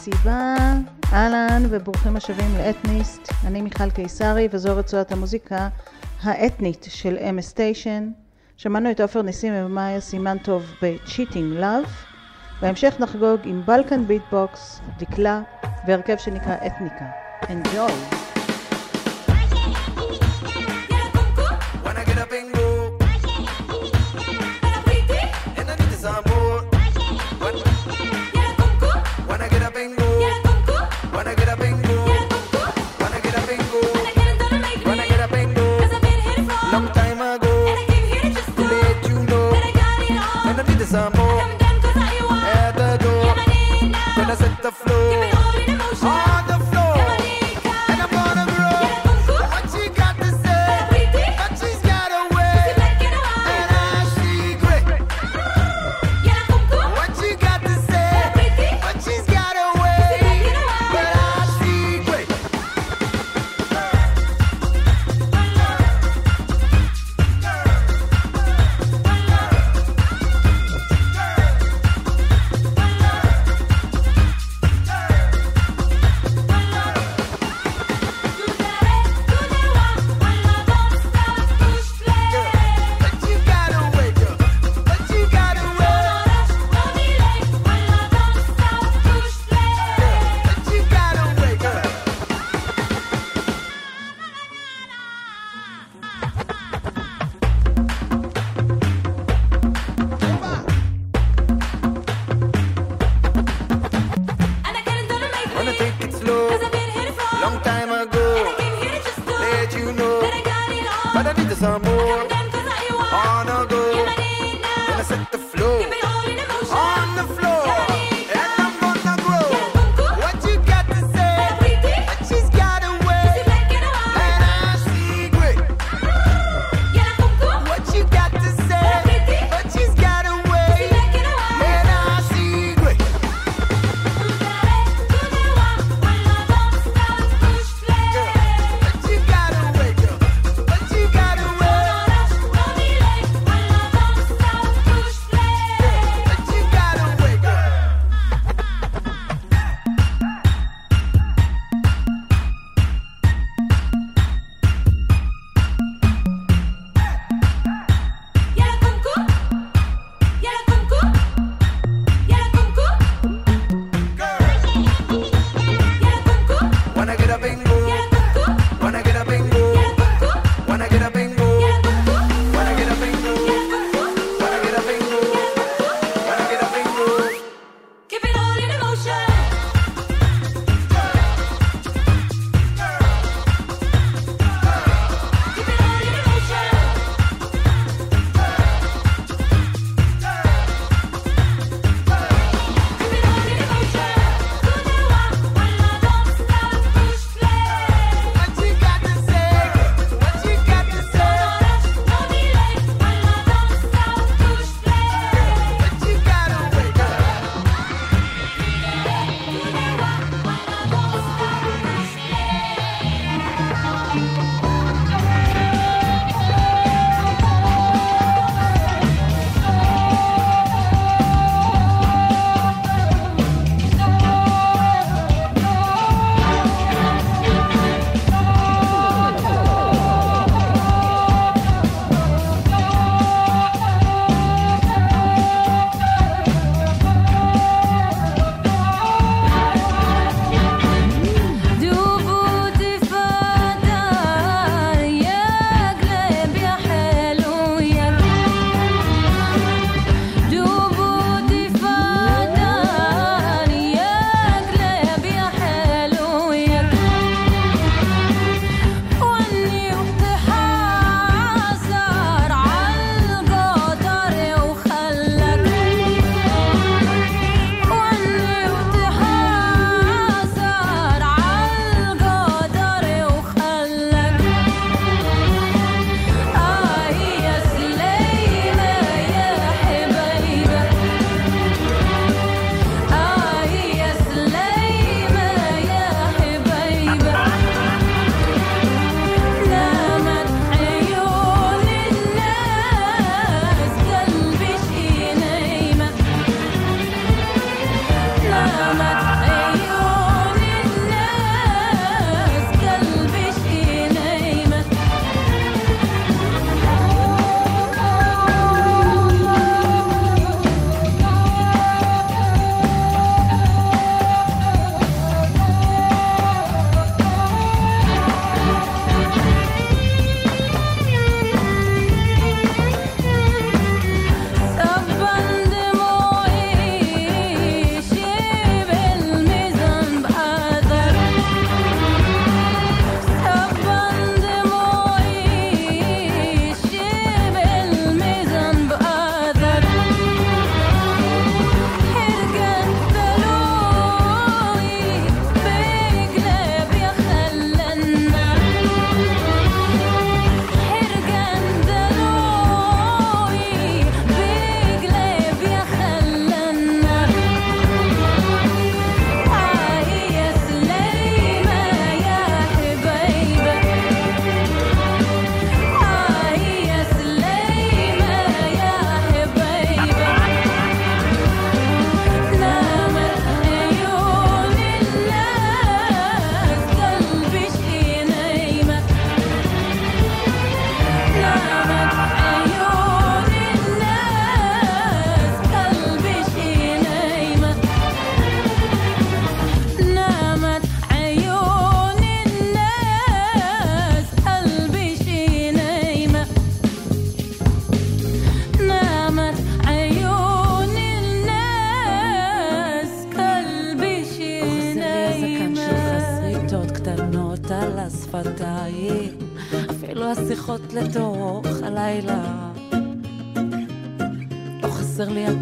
מסיבה, אהלן וברוכים השבים לאתניסט, אני מיכל קיסרי וזו רצועת המוזיקה האתנית של אמס סטיישן. שמענו את עופר ניסים ומאיה סימן טוב ב-Cheating Love, בהמשך נחגוג עם בלקן ביטבוקס, דקלה והרכב שנקרא אתניקה. Enjoy! But I need to some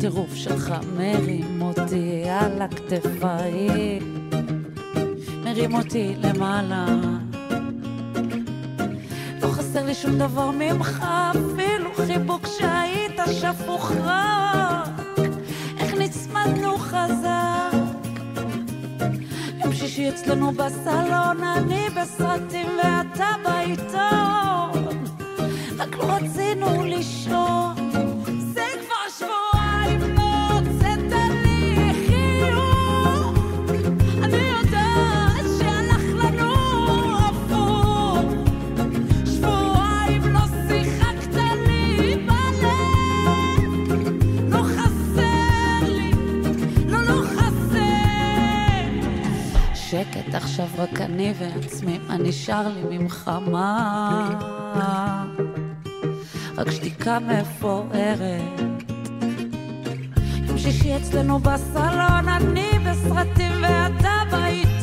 הטירוף שלך, מרים אותי על הכתפיים, מרים אותי למעלה. לא חסר לי שום דבר ממך, אפילו חיבוק שהיית שפוך רק. איך נצמדנו חזק. יום שישי אצלנו בסלון, אני בסרטים ואתה בעיתון. רק לא רצינו לישון. עכשיו רק אני ועצמי, מה נשאר לי ממך מה? רק שתיקה מפוארת. יום שישי אצלנו בסלון, אני בסרטים ואתה בעיתון.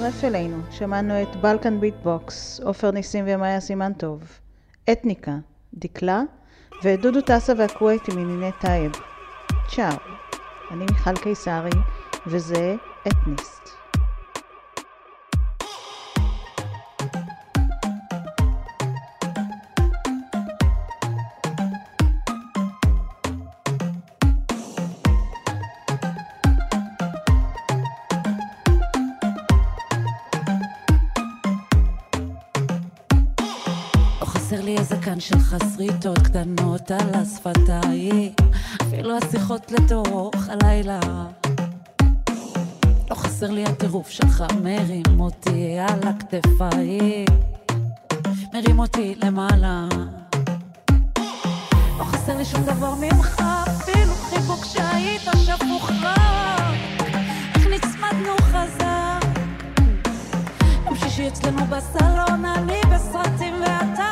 מי שהצטרף אלינו. שמענו את Balkan Beat Box, עופר ניסים ומאיה סימן טוב, אתניקה, דקלה, ואת דודו טסה והכוויתים ונינט טייב. צ'או. אני מיכל קיסרי, וזה אתניסט. כאן של חסריטות קטנות על השפתיים אפילו השיחות לתוך הלילה. לא חסר לי הטירוף שלך מרים אותי על הכתפיים מרים אותי למעלה. לא חסר לי שום דבר ממך אפילו חיבוק שהיית שפוך רע איך נצמדנו חזק. יום שישי אצלנו בסלון, אני בסרטים ואתה